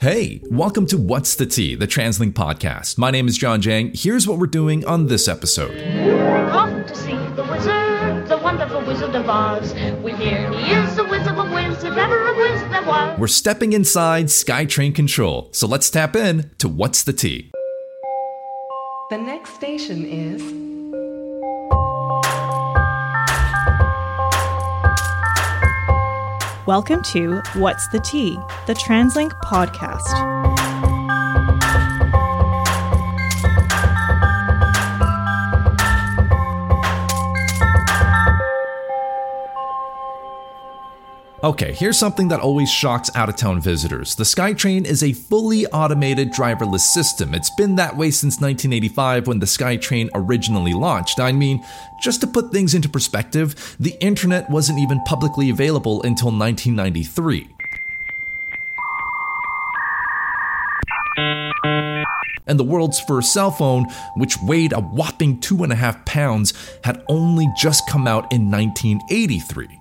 Hey, welcome to What's the Tea, the TransLink podcast. My name is John Jang. Here's what we're doing on this episode. Off to see the wizard, the wonderful wizard of Oz. We hear he is the wizard of wizards, if ever a wizard there was. We're stepping inside SkyTrain Control, so let's tap in to What's the Tea. The next station is Welcome to What's the Tea, the TransLink podcast. Okay, here's something that always shocks out of town visitors. The SkyTrain is a fully automated driverless system. It's been that way since 1985 when the SkyTrain originally launched. I mean, just to put things into perspective, the internet wasn't even publicly available until 1993. And the world's first cell phone, which weighed a whopping two and a half pounds, had only just come out in 1983.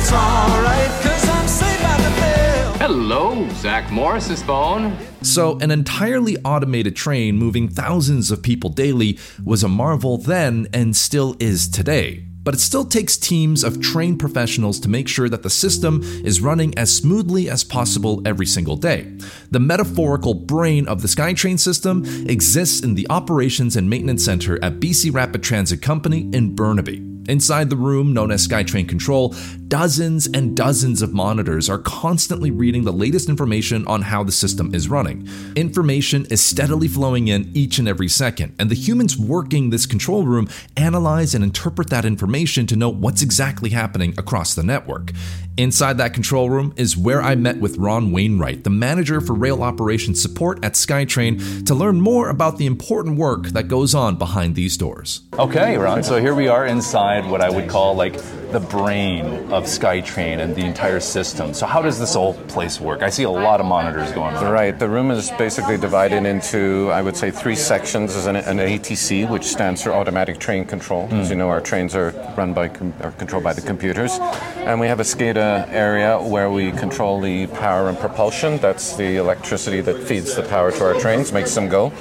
It's alright, cause I'm saved by the bell. Hello, Zach Morris's phone. So, an entirely automated train moving thousands of people daily was a marvel then and still is today. But it still takes teams of trained professionals to make sure that the system is running as smoothly as possible every single day. The metaphorical brain of the SkyTrain system exists in the Operations and Maintenance Center at BC Rapid Transit Company in Burnaby. Inside the room known as SkyTrain Control, dozens and dozens of monitors are constantly reading the latest information on how the system is running. Information is steadily flowing in each and every second, and the humans working this control room analyze and interpret that information to know what's exactly happening across the network. Inside that control room is where I met with Ron Wainwright, the manager for rail operations support at SkyTrain, to learn more about the important work that goes on behind these doors. Okay, Ron. So here we are inside what I would call like the brain of SkyTrain and the entire system. So how does this whole place work? I see a lot of monitors going on. Right. The room is basically divided into, I would say, three sections. There's an, an ATC, which stands for Automatic Train Control. As you hmm. know, our trains are run by, com- are controlled by the computers. And we have a SCADA area where we control the power and propulsion. That's the electricity that feeds the power to our trains, makes them go.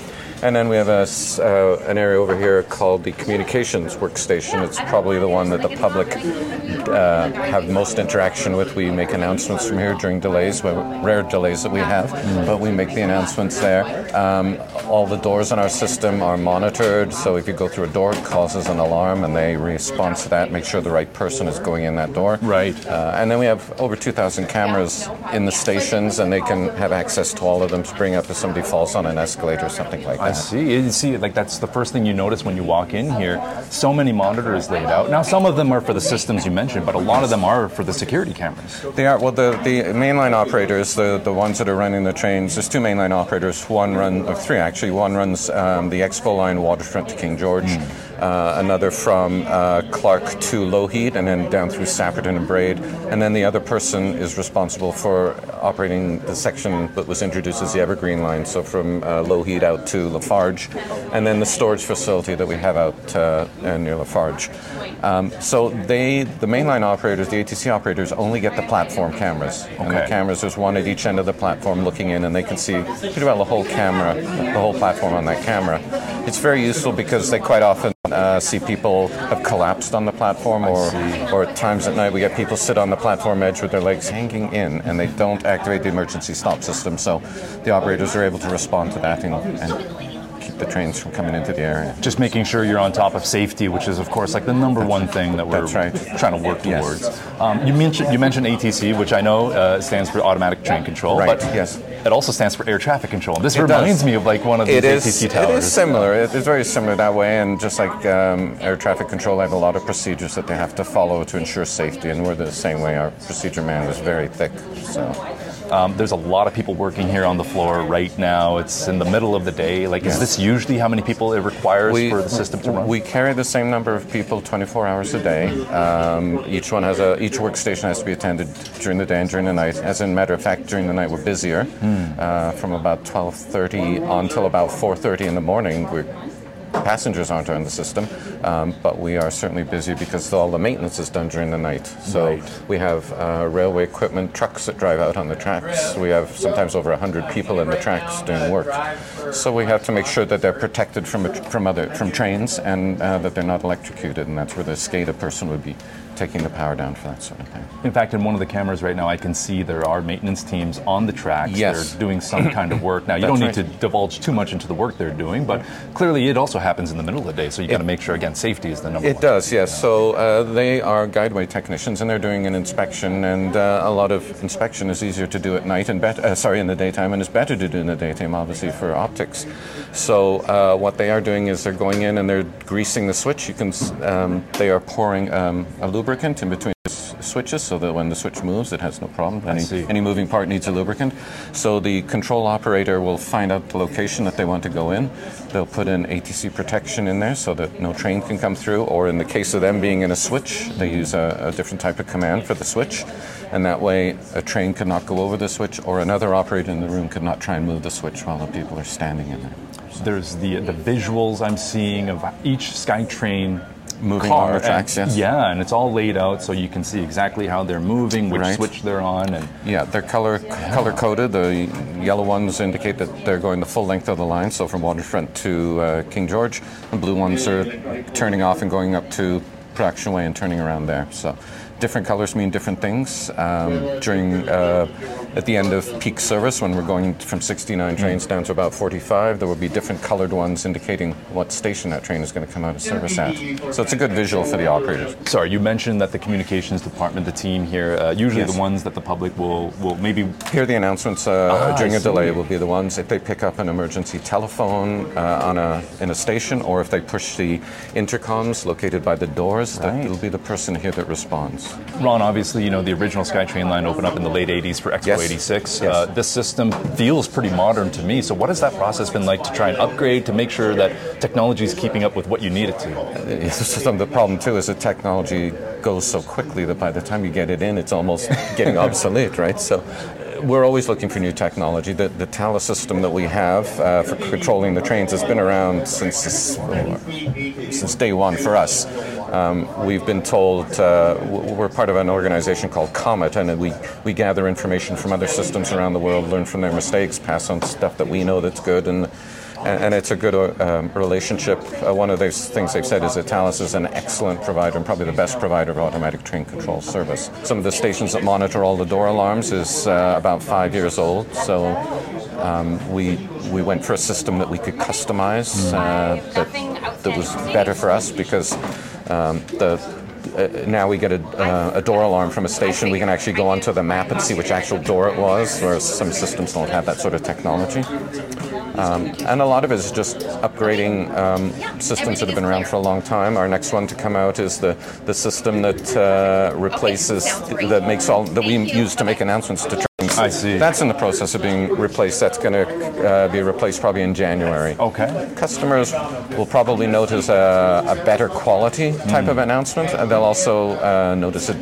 And then we have a uh, an area over here called the communications workstation. It's probably the one that the public uh, have most interaction with. We make announcements from here during delays, rare delays that we have, but we make the announcements there. Um, all the doors in our system are monitored, so if you go through a door, it causes an alarm, and they respond to that, make sure the right person is going in that door. Right. Uh, and then we have over 2,000 cameras in the stations, and they can have access to all of them to bring up if somebody falls on an escalator or something like that. I see. You see, like that's the first thing you notice when you walk in here. So many monitors laid out. Now, some of them are for the systems you mentioned, but a lot of them are for the security cameras. They are well. The, the mainline operators, the, the ones that are running the trains. There's two mainline operators. One run, or three actually. Actually, one runs um, the Expo line, Waterfront to King George. Uh, another from uh, Clark to Lougheed, and then down through Sapperton and Braid. And then the other person is responsible for operating the section that was introduced as the Evergreen line, so from uh, Lougheed out to Lafarge, and then the storage facility that we have out uh, uh, near Lafarge. Um, so they, the mainline operators, the ATC operators, only get the platform cameras. And the cameras, there's one at each end of the platform looking in, and they can see pretty well the whole camera, the whole platform on that camera. It's very useful because they quite often uh, see people have collapsed on the platform, or, or at times at night we get people sit on the platform edge with their legs hanging in, and they don't activate the emergency stop system. So the operators are able to respond to that and, and the trains from coming into the area. Just making sure you're on top of safety, which is, of course, like the number one thing that we're right. trying to work Yes. towards. Um, you mentioned you mentioned ATC, which I know uh, stands for Automatic Train Control, Right, but yes. it also stands for Air Traffic Control. And this It reminds does. me of like one of these It is, ATC it towers. is similar. It is very similar that way, and just like um, air traffic control, they have a lot of procedures that they have to follow to ensure safety, and we're the same way. Our procedure manual is very thick, so Um, there's a lot of people working here on the floor right now. It's in the middle of the day. Like, is this usually how many people it requires for the system to run? We carry the same number of people 24 hours a day. Um, each one has a each workstation has to be attended during the day and during the night. As a matter of fact, during the night we're busier. Hmm. Uh, from about 12:30 until about 4:30 in the morning, we're passengers aren't on the system, um, but we are certainly busy because all the maintenance is done during the night. So Right. we have uh, railway equipment, trucks that drive out on the tracks. We have sometimes over 100 people in the tracks doing work. So we have to make sure that they're protected from, from, other, from trains and uh, that they're not electrocuted, and that's where the SCADA person would be taking the power down for that sort of thing. In fact, in one of the cameras right now, I can see there are maintenance teams on the tracks. Yes. They're doing some kind of work. Now, you don't need right. to divulge too much into the work they're doing, but clearly it also happens in the middle of the day, so you got to make sure, again, safety is the number one. It one. does, yes. So uh, they are guideway technicians, and they're doing an inspection. And uh, a lot of inspection is easier to do at night and bet- uh, sorry in the daytime, and it's better to do in the daytime, obviously for optics. So uh, what they are doing is they're going in and they're greasing the switch. You can, um, they are pouring um, a lubricant in between the s- switches so that when the switch moves, it has no problem. Any, any moving part needs a lubricant. So the control operator will find out the location that they want to go in. They'll put in ATC protection in there so that no train can come through. Or in the case of them being in a switch, they use a, a different type of command for the switch. And that way, a train could not go over the switch, or another operator in the room could not try and move the switch while the people are standing in there. So. There's the the visuals I'm seeing of each SkyTrain Moving car, on the tracks, and- yes. Yeah, and it's all laid out so you can see exactly how they're moving, which Right. switch they're on, and Yeah, they're color color coded. The yellow ones indicate that they're going the full length of the line, so from Waterfront to uh, King George. The blue ones are turning off and going up to Production Way and turning around there. So different colors mean different things. Um, during uh, at the end of peak service, when we're going from 69 trains down to about 45, there will be different colored ones indicating what station that train is going to come out of service at. So it's a good visual for the operators. Sorry, you mentioned that the communications department, the team here, uh, usually Yes. the ones that the public will, will maybe. Hear the announcements uh, Ah, during I a delay will be the ones if they pick up an emergency telephone uh, on a in a station, or if they push the intercoms located by the doors. That will be the person here that responds. Ron, obviously, you know, the original SkyTrain line opened up in the late 80s for Expo Yes. 86. Yes. Uh, this system feels pretty modern to me. So, what has that process been like to try and upgrade to make sure that technology is keeping up with what you need it to? Some of the problem too is that technology goes so quickly that by the time you get it in, it's almost getting obsolete, right? So. We're always looking for new technology. The, the system that we have uh, for controlling the trains has been around since since day one for us. Um, we've been told uh, we're part of an organization called CoMET, and we, we gather information from other systems around the world, learn from their mistakes, pass on stuff that we know that's good, and and it's a good uh, um, relationship. Uh, one of those things they've said is that Thales is an excellent provider and probably the best provider of automatic train control service. Some of the stations that monitor all the door alarms is uh, about five years old, so um, we we went for a system that we could customize uh, that, that was better for us because um, the uh, now we get a, uh, a door alarm from a station. We can actually go onto the map and see which actual door it was, whereas some systems don't have that sort of technology. Um, and a lot of it is just upgrading um, systems that have been around for a long time. Our next one to come out is the, the system that uh, replaces, that makes all, that we use to make announcements to. I see. That's in the process of being replaced. That's going to uh, be replaced probably in January. Okay. Customers will probably notice a, a better quality type of announcement, and they'll also uh, notice a,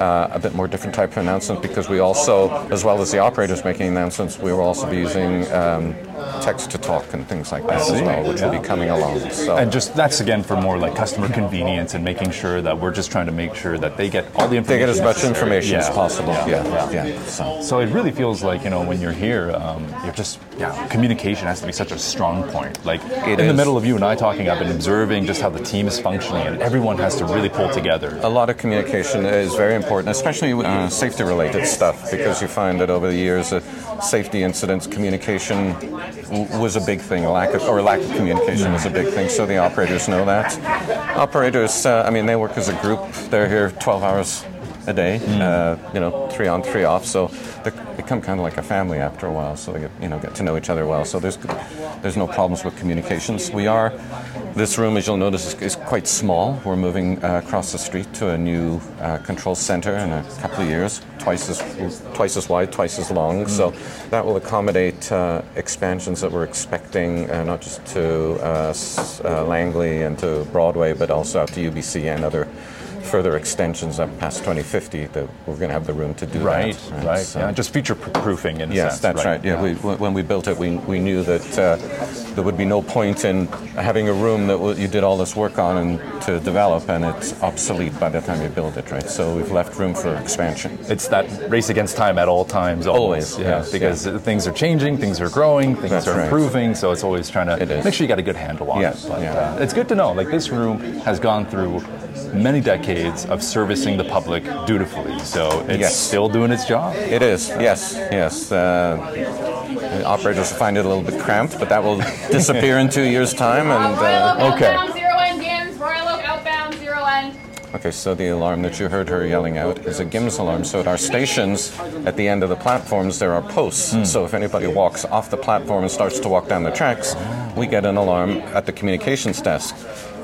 uh, a bit more different type of announcement because we also, as well as the operators making announcements, we will also be using um, text to talk and things like that as well, which will be coming along. So. And just that's again for more like customer convenience and making sure that we're just trying to make sure that they get all the information. they get as much necessary. information as Yeah. possible. Yeah. Yeah, yeah. So. So it really feels like you know when you're here, um, you're just yeah. Communication has to be such a strong point. Like It in the middle of you and I talking, I've been observing just how the team is functioning, and everyone has to really pull together. A lot of communication is very important, especially uh, safety related stuff, because you find that over the years, uh, safety incidents, communication w- was a big thing, lack of, or lack of communication was a big thing, so the operators know that. Operators, uh, I mean, they work as a group, they're here 12 hours a day, uh, you know, three on, three off, so they become kind of like a family after a while, so they get, you know, get to know each other well, so there's, there's no problems with communications. We are, this room, as you'll notice, is, is quite small. We're moving uh, across the street to a new uh, control center in a couple of years, twice as twice as wide, twice as long. So that will accommodate uh, expansions that we're expecting, uh, not just to uh, uh, Langley and to Broadway, but also out to UBC and other further extensions up past 2050 that we're going to have the room to do Right, that. right. So- yeah, just future proofing in a Yes, sense. that's right. Yeah, We, when we built it, we, we knew that uh, there would be no point in having a room that you did all this work on and to develop, and it's obsolete by the time you build it, right? So we've left room for expansion. It's that race against time at all times. Always, Always, yeah, yes, because things are changing, things are growing, things That's are right. improving. So it's always trying to make sure you got a good handle on Yes, it. But yeah. uh, it's good to know. Like this room has gone through many decades of servicing the public dutifully, so it's Yes. still doing its job. It is, yes, yes. Uh, the operators find it a little bit cramped, but that will disappear in two years' time. Uh, and uh, Royal Oak okay. outbound, zero end, GIMS. Royal Oak outbound, zero end. Okay, so the alarm that you heard her yelling out is a GIMS alarm. So at our stations, at the end of the platforms, there are posts. Hmm. So if anybody walks off the platform and starts to walk down the tracks, we get an alarm at the communications desk.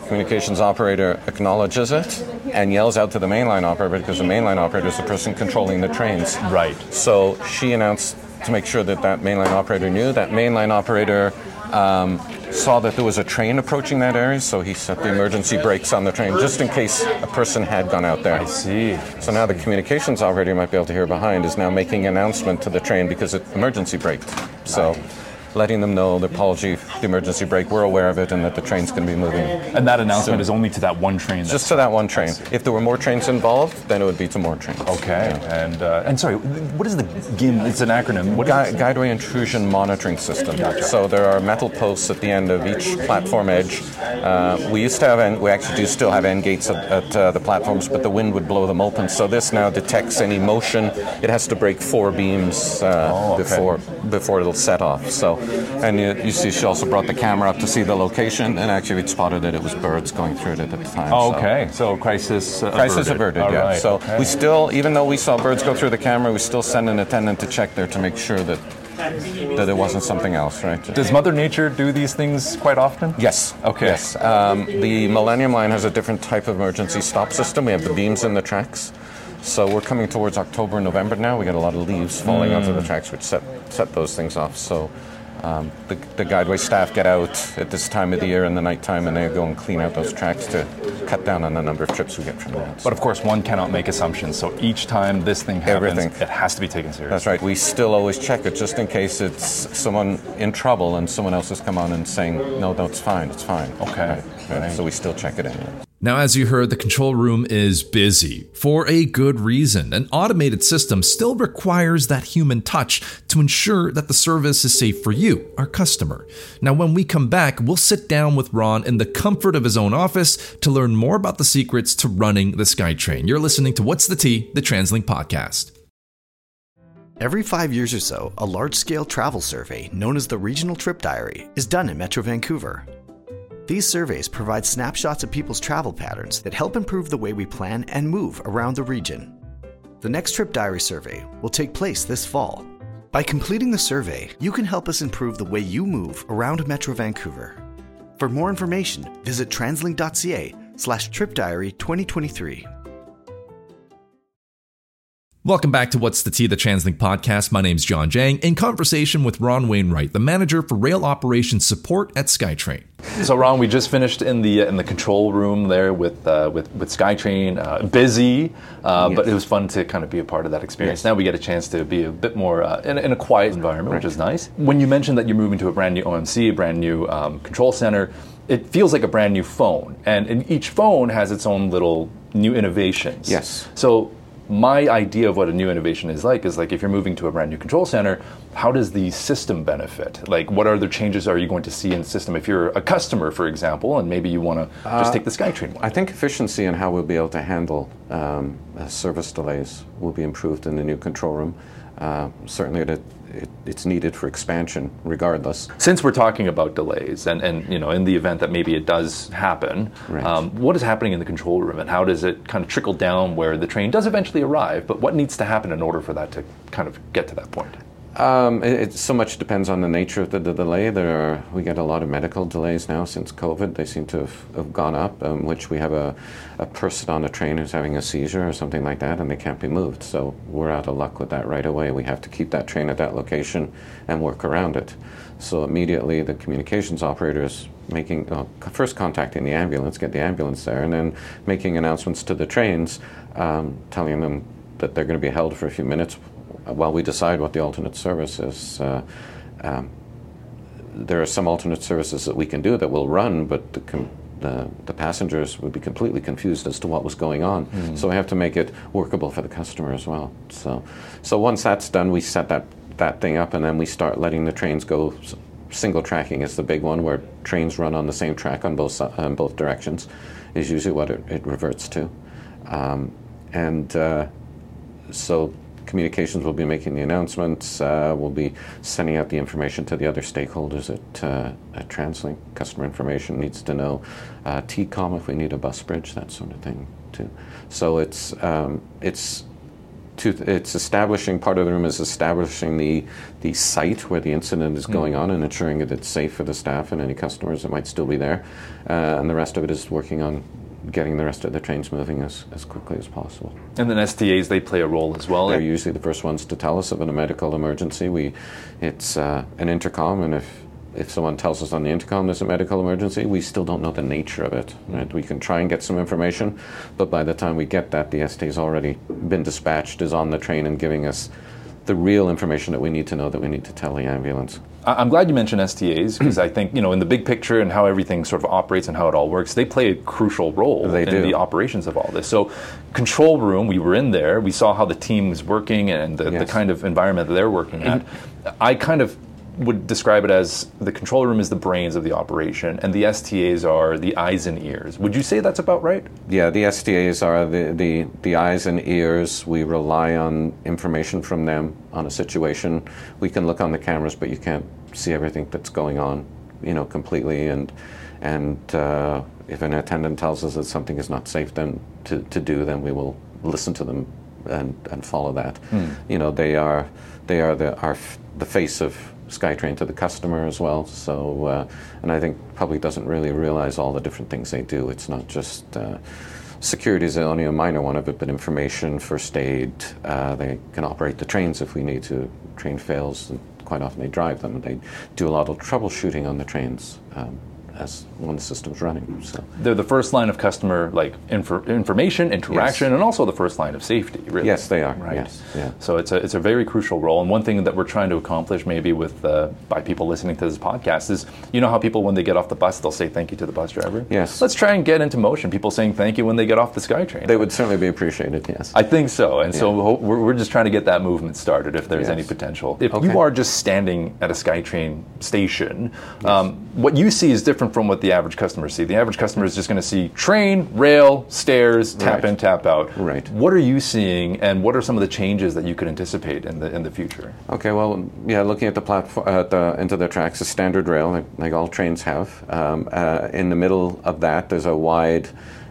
Communications operator acknowledges it and yells out to the mainline operator because the mainline operator is the person controlling the trains. Right. So she announced to make sure that that mainline operator knew. That mainline operator um, saw that there was a train approaching that area, so he set the emergency brakes on the train just in case a person had gone out there. I see. So now the communications operator you might be able to hear behind is now making announcement to the train because it emergency braked. So letting them know the apology, the emergency brake, we're aware of it and that the train's going to be moving. And that announcement is only to that one train. Just to that one train. If there were more trains involved, then it would be to more trains. Okay. And uh, and sorry, what is the GIM? It's an acronym. What Gui- Guideway intrusion monitoring system. So there are metal posts at the end of each platform edge. Uh, we used to have, end, we actually do still have end gates at, at uh, the platforms, but the wind would blow them open. So this now detects any motion. It has to break four beams uh, Oh, okay. before before it'll set off. So, and you, you see, she also brought the camera up to see the location, and actually we'd spotted that it was birds going through it at the time. Oh, okay. So crisis uh, Crisis averted, All yeah. right, So okay. we still, even though we saw birds go through the camera, we still send an attendant to check there to make sure that that it wasn't something else, right? Does Mother Nature do these things quite often? Yes. Okay. Yes. Um, the Millennium Line has a different type of emergency stop system. We have the beams in the tracks. So we're coming towards October, November now. We get a lot of leaves falling onto Mm. the tracks, which set set those things off. So um, the, the guideway staff get out at this time of the year in the nighttime, and they go and clean out those tracks to cut down on the number of trips we get from that. But of course, one cannot make assumptions. So each time this thing happens, Everything. it has to be taken seriously. That's right. We still always check it just in case it's someone in trouble and someone else has come on and saying, no, no, it's fine, it's fine. Okay. Right, right. So we still check it in. Now, as you heard, the control room is busy for a good reason. An automated system still requires that human touch to ensure that the service is safe for you, our customer. Now, when we come back, we'll sit down with Ron in the comfort of his own office to learn more about the secrets to running the SkyTrain. You're listening to What's the T, the TransLink podcast. Every five years or so, a large scale travel survey known as the Regional Trip Diary is done in Metro Vancouver. These surveys provide snapshots of people's travel patterns that help improve the way we plan and move around the region. The next Trip Diary survey will take place this fall. By completing the survey, you can help us improve the way you move around Metro Vancouver. For more information, visit translink.ca slash tripdiary 2023. Welcome back to What's the T, the TransLink podcast. My name's John Jang, in conversation with Ron Wainwright, the manager for rail operations support at SkyTrain. So, Ron, we just finished in the in the control room there with uh, with with SkyTrain, uh, busy, uh, but it was fun to kind of be a part of that experience. Yes. Now we get a chance to be a bit more uh, in, in a quiet environment, which is nice. When you mentioned that you're moving to a brand new OMC, a brand new um, control center, it feels like a brand new phone, and, and each phone has its own little new innovations. Yes. So my idea of what a new innovation is like is like if you're moving to a brand new control center, how does the system benefit? Like what other changes are you going to see in the system if you're a customer, for example, and maybe you want to just take the SkyTrain one? I think efficiency and how we'll be able to handle um, uh, service delays will be improved in the new control room. Uh, certainly, it, it, it's needed for expansion, regardless. Since we're talking about delays, and, and you know, in the event that maybe it does happen, Right. um, what is happening in the control room, and how does it kind of trickle down where the train does eventually arrive? But what needs to happen in order for that to kind of get to that point? Um, it, it so much depends on the nature of the, the delay. There are, we get a lot of medical delays now since COVID. They seem to have, have gone up, um, which we have a, a person on a train who's having a seizure or something like that, and they can't be moved. So we're out of luck with that right away. We have to keep that train at that location and work around it. So immediately the communications operator is making, uh, first contacting the ambulance, get the ambulance there, and then making announcements to the trains, um, telling them that they're going to be held for a few minutes while we decide what the alternate service is. Uh, um, there are some alternate services that we can do that will run, but the, com- the, the, passengers would be completely confused as to what was going on. Mm-hmm. So we have to make it workable for the customer as well. So, so once that's done, we set that, that thing up and then we start letting the trains go. Single tracking is the big one where trains run on the same track on both, on both directions, is usually what it, it reverts to. Um, and uh, so communications will be making the announcements. Uh, we'll be sending out the information to the other stakeholders at, uh, at TransLink. Customer information needs to know uh, TCOM if we need a bus bridge, that sort of thing too. So it's um, it's to, it's establishing part of the room is establishing the the site where the incident is going mm. on and ensuring that it's safe for the staff and any customers that might still be there, uh, and the rest of it is working on getting the rest of the trains moving as, as quickly as possible. And then STAs, they play a role as well. They're usually the first ones to tell us of a medical emergency. We, it's uh, an intercom, and if if someone tells us on the intercom there's a medical emergency, we still don't know the nature of it. Right? We can try and get some information, but by the time we get that, the ST has already been dispatched, is on the train, and giving us the real information that we need to know that we need to tell the ambulance. I'm glad you mentioned STAs because I think you know in the big picture and how everything sort of operates and how it all works, they play a crucial role they in do. the operations of all this. So, control room, we were in there, we saw how the team was working and the, yes. the kind of environment that they're working at. Mm-hmm. I kind of would describe it as the control room is the brains of the operation, and the STAs are the eyes and ears. Would you say that's about right? Yeah, the STAs are the, the, the eyes and ears. We rely on information from them on a situation. We can look on the cameras, but you can't see everything that's going on, you know, completely. And and uh, if an attendant tells us that something is not safe then to, to do, then we will listen to them and, and follow that. Hmm. You know, they are they are the our, the face of SkyTrain to the customer as well. So, uh, and I think public doesn't really realize all the different things they do. It's not just uh, security is only a minor one of it, but information, first aid. Uh, they can operate the trains if we need to. Train fails, and quite often they drive them. They do a lot of troubleshooting on the trains. Um, as when the system's running. So they're the first line of customer like infor- information, interaction, yes. and also the first line of safety. Really. Yes, they are. Right. Yes. Yeah. So it's a it's a very crucial role, and one thing that we're trying to accomplish, maybe with uh, by people listening to this podcast, is you know how people when they get off the bus they'll say thank you to the bus driver. Yes. Let's try and get into motion. People saying thank you when they get off the SkyTrain. They would certainly be appreciated. Yes. I think so, and yeah. so we're, we're just trying to get that movement started if there's yes. any potential. If okay. you are just standing at a SkyTrain station, yes. um, what you see is different from what the average customer customers see. The average customer is just going to see train, rail, stairs, tap right. in, tap out. Right. What are you seeing, and what are some of the changes that you could anticipate in the in the future? Okay. Well, yeah, looking at the platform, at the, into the tracks, a standard rail, like, like all trains have. Um, uh, in the middle of that, there's a wide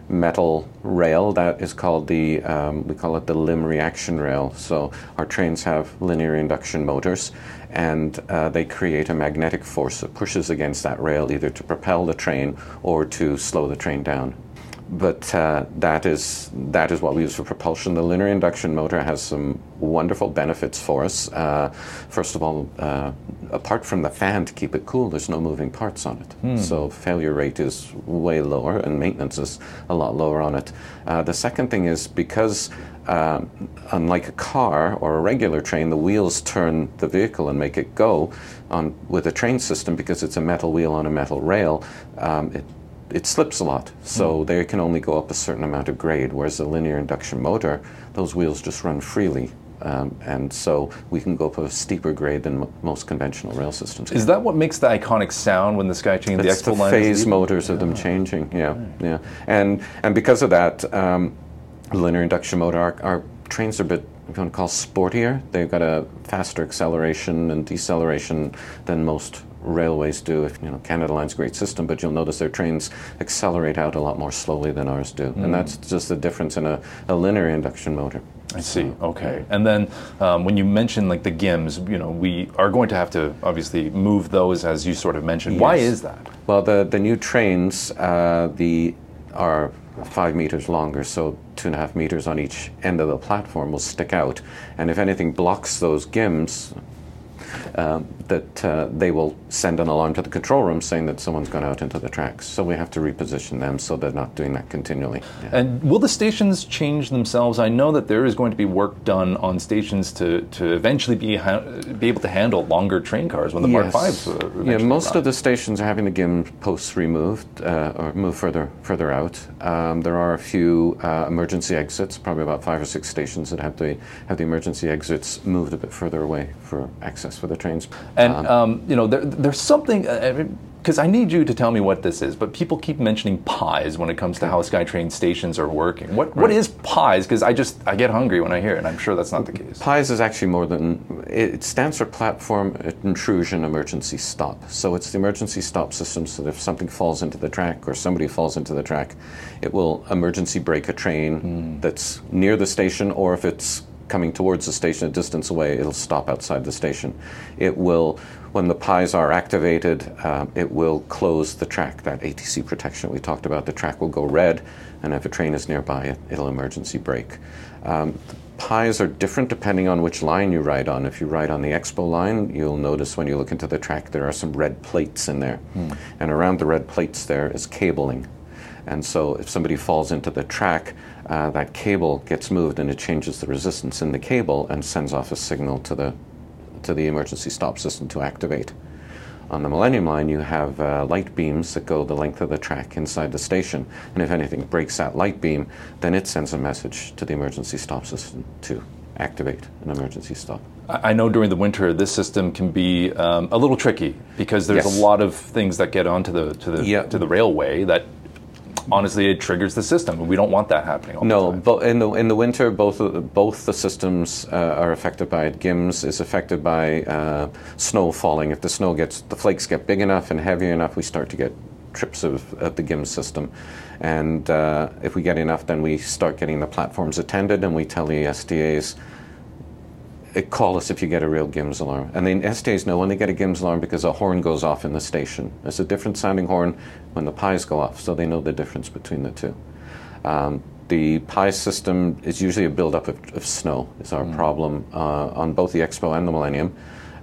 metal rail that is called the um, we call it the LIM reaction rail so our trains have linear induction motors and uh, they create a magnetic force that pushes against that rail either to propel the train or to slow the train down. But uh, that is that is what we use for propulsion. The linear induction motor has some wonderful benefits for us. Uh, first of all, uh, apart from the fan to keep it cool, there's no moving parts on it, hmm. so failure rate is way lower, and maintenance is a lot lower on it. Uh, the second thing is because uh, unlike a car or a regular train, the wheels turn the vehicle and make it go. On, with a train system, because it's a metal wheel on a metal rail, um, it, it slips a lot. So mm. they can only go up a certain amount of grade, whereas a linear induction motor, those wheels just run freely. Um, and so we can go up a steeper grade than m- most conventional rail systems. Is that what makes the iconic sound when the SkyTrain, the Expo the line phase motors of them changing, yeah, right. yeah. And, and because of that, um, linear induction motor, our, our trains are a bit you want to call sportier. They've got a faster acceleration and deceleration than most railways do. If you know Canada Line's a great system, but you'll notice their trains accelerate out a lot more slowly than ours do, mm. and that's just the difference in a, a linear induction motor. I see. Okay. And then um, when you mention like the GIMS, you know, we are going to have to obviously move those as you sort of mentioned. Why is that? Well, the, the new trains uh, the, are five meters longer, so two and a half meters on each end of the platform will stick out. And if anything blocks those GIMS, um, that uh, they will send an alarm to the control room saying that someone's gone out into the tracks. So we have to reposition them so they're not doing that continually. Yeah. And will the stations change themselves? I know that there is going to be work done on stations to, to eventually be ha- be able to handle longer train cars when the Mark Yes. Fives. Uh, yeah, most of the stations are having the GIM posts removed uh, or moved further further out. Um, there are a few uh, emergency exits, probably about five or six stations that have the have the emergency exits moved a bit further away for access for the trains. And uh-huh. um, you know, there, there's something uh, because I need you to tell me what this is. But people keep mentioning pies when it comes to hmm. how SkyTrain stations are working. What what Right. is pies? Because I just I get hungry when I hear it, and I'm sure that's not the mm-hmm. case. PIES is actually more than it stands for Platform Intrusion Emergency Stop. So it's the emergency stop system. So that if something falls into the track or somebody falls into the track, it will emergency brake a train hmm. that's near the station, or if it's coming towards the station a distance away, it'll stop outside the station. It will, when the pies are activated, um, it will close the track. That ATC protection we talked about, the track will go red, and if a train is nearby, it, it'll emergency brake. Um, pies are different depending on which line you ride on. If you ride on the Expo line, you'll notice when you look into the track there are some red plates in there. And around the red plates there is cabling. And so if somebody falls into the track, uh, that cable gets moved and it changes the resistance in the cable and sends off a signal to the, to the emergency stop system to activate. On the Millennium Line, you have uh, light beams that go the length of the track inside the station, and if anything breaks that light beam, then it sends a message to the emergency stop system to activate an emergency stop. I know during the winter this system can be um, a little tricky because there's Yes. a lot of things that get onto the to the Yeah. to the railway that honestly it triggers the system, we don't want that happening. No, bo- in the in the winter, both the- both the systems uh, are affected by it. GIMS is affected by uh, snow falling. If the snow gets the flakes get big enough and heavy enough, we start to get trips of, of the GIMS system. And uh, if we get enough, then we start getting the platforms attended, and we tell the STAs. "Eh, Call us if you get a real GIMS alarm. And the STAs know when they get a GIMS alarm because a horn goes off in the station. It's a different sounding horn when the pies go off, so they know the difference between the two. Um, the pie system is usually a buildup of, of snow. Is our problem uh, on both the Expo and the Millennium.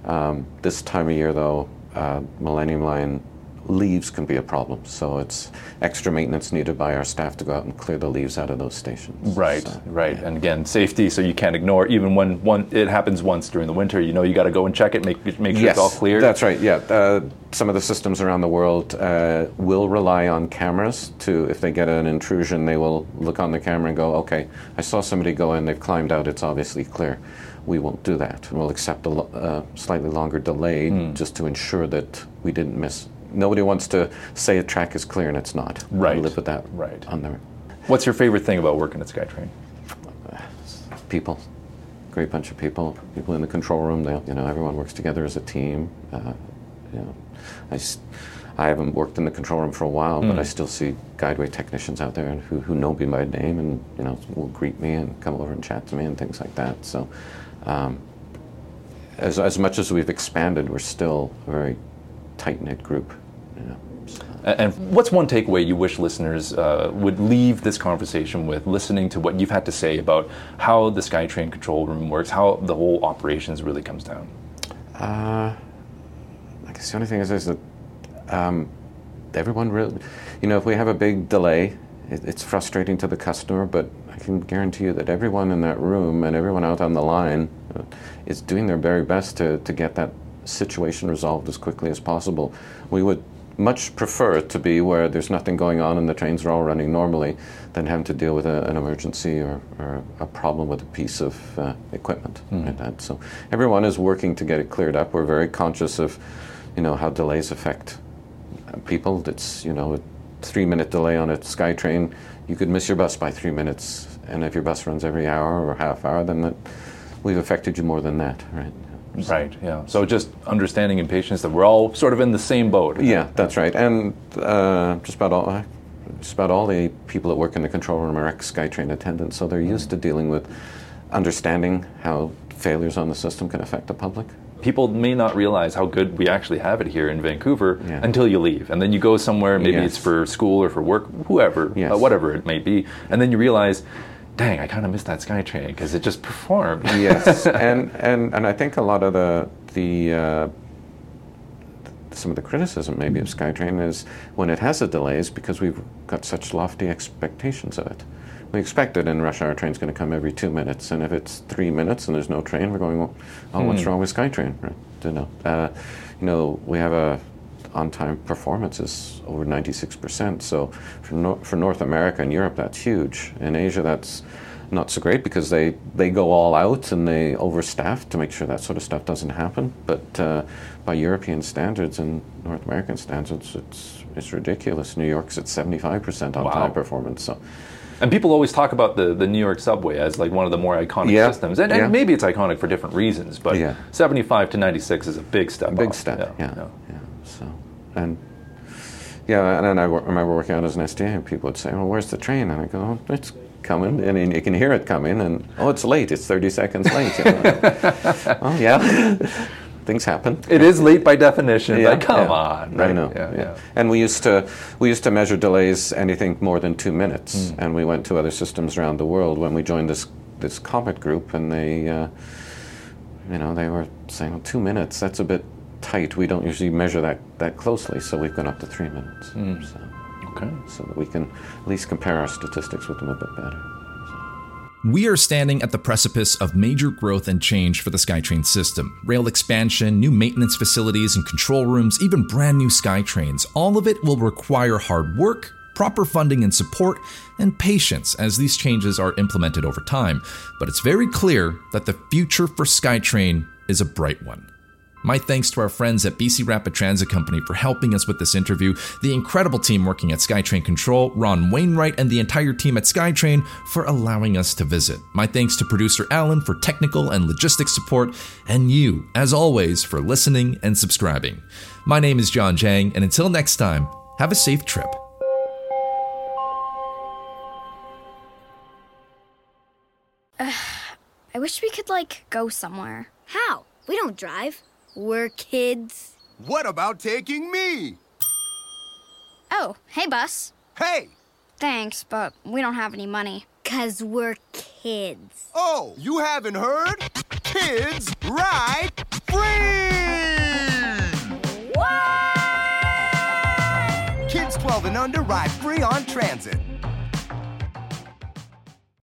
Um, this time of year, though, uh, Millennium Line leaves can be a problem. So it's extra maintenance needed by our staff to go out and clear the leaves out of those stations. Right, So, right, and again, safety. So you can't ignore even when one it happens once during the winter. You know, you got to go and check it, make make sure yes, it's all clear. That's right. Yeah, uh, some of the systems around the world uh, will rely on cameras to. If they get an intrusion, they will look on the camera and go, "Okay, I saw somebody go in. They've climbed out. It's obviously clear." We won't do that. We'll accept a lo- uh, slightly longer delay Hmm. just to ensure that we didn't miss. Nobody wants to say a track is clear and it's not. Right, live with that. right. On their What's your favorite thing about working at SkyTrain? people. Great bunch of people. People in the control room. They, you know, everyone works together as a team. Uh, you know, I haven't worked in the control room for a while, but I still see guideway technicians out there who, who know me by name and you know will greet me and come over and chat to me and things like that. So, um, as as much as we've expanded, we're still a very tight knit group. And what's one takeaway you wish listeners uh, would leave this conversation with, listening to what you've had to say about how the SkyTrain control room works, how the whole operations really comes down? Uh, I guess the only thing is, is that um, everyone really, you know, if we have a big delay, it, it's frustrating to the customer, but I can guarantee you that everyone in that room and everyone out on the line uh, is doing their very best to, to get that situation resolved as quickly as possible. We would much prefer it to be where there's nothing going on and the trains are all running normally than having to deal with a, an emergency or, or a problem with a piece of uh, equipment like that. So everyone is working to get it cleared up. We're very conscious of, you know, how delays affect people. It's you know, a three-minute delay on a SkyTrain, you could miss your bus by three minutes, and if your bus runs every hour or half hour, then that, we've affected you more than that, right? Right, yeah. So just understanding and patience that we're all sort of in the same boat. Yeah, that's right. And uh, just about all, just about all the people that work in the control room are ex-SkyTrain attendants, so they're used to dealing with understanding how failures on the system can affect the public. People may not realize how good we actually have it here in Vancouver Yeah. until you leave, and then you go somewhere. Maybe Yes. it's for school or for work, whoever, Yes. uh, whatever it may be, and then you realize, dang, I kind of missed that SkyTrain because it just performed. yes, and, and and I think a lot of the the uh, some of the criticism maybe of SkyTrain is when it has a delay is because we've got such lofty expectations of it. We expect that in rush hour train's going to come every two minutes, and if it's three minutes and there's no train, we're going, well, oh, what's Hmm. wrong with SkyTrain? Right? You know, uh, you know, we have a on-time performance is over 96%. So for, Nor- for North America and Europe, that's huge. In Asia, that's not so great because they, they go all out and they overstaff to make sure that sort of stuff doesn't happen. But uh, by European standards and North American standards, it's, it's ridiculous. New York's at 75% on-time Wow. performance. So And people always talk about the, the New York subway as like one of the more iconic Yeah, systems. And, and yeah. maybe it's iconic for different reasons, but Yeah. 75 to 96 is a big step big up. step. Yeah, yeah. yeah. So, and yeah, and then I remember working out as an STA, and people would say, "Well, where's the train?" And I go, oh, "It's coming," and then you can hear it coming, and oh, it's late. It's 30 seconds late. You know? oh yeah, things happen. It is late by definition, Yeah, but come yeah. on. I right? know. Yeah, yeah. And we used to we used to measure delays anything more than two minutes, Hmm. and we went to other systems around the world when we joined this this CoMET group, and they, uh, you know, they were saying well, two minutes. That's a bit tight. We don't usually measure that that closely, so we've gone up to three minutes. Hmm. So, Okay. so that we can at least compare our statistics with them a bit better. We are standing at the precipice of major growth and change for the SkyTrain system. Rail expansion, new maintenance facilities and control rooms, even brand new SkyTrains. All of it will require hard work, proper funding and support, and patience as these changes are implemented over time. But it's very clear that the future for SkyTrain is a bright one. My thanks to our friends at BC Rapid Transit Company for helping us with this interview, the incredible team working at SkyTrain Control, Ron Wainwright, and the entire team at SkyTrain for allowing us to visit. My thanks to producer Alan for technical and logistics support, and you, as always, for listening and subscribing. My name is John Jang, and until next time, have a safe trip. I wish we could, like, go somewhere. How? We don't drive. We're kids. What about taking me? Oh, hey, bus. Hey! Thanks, but we don't have any money. Cause we're kids. Oh, you haven't heard? Kids ride free! Kids 12 and under ride free on transit.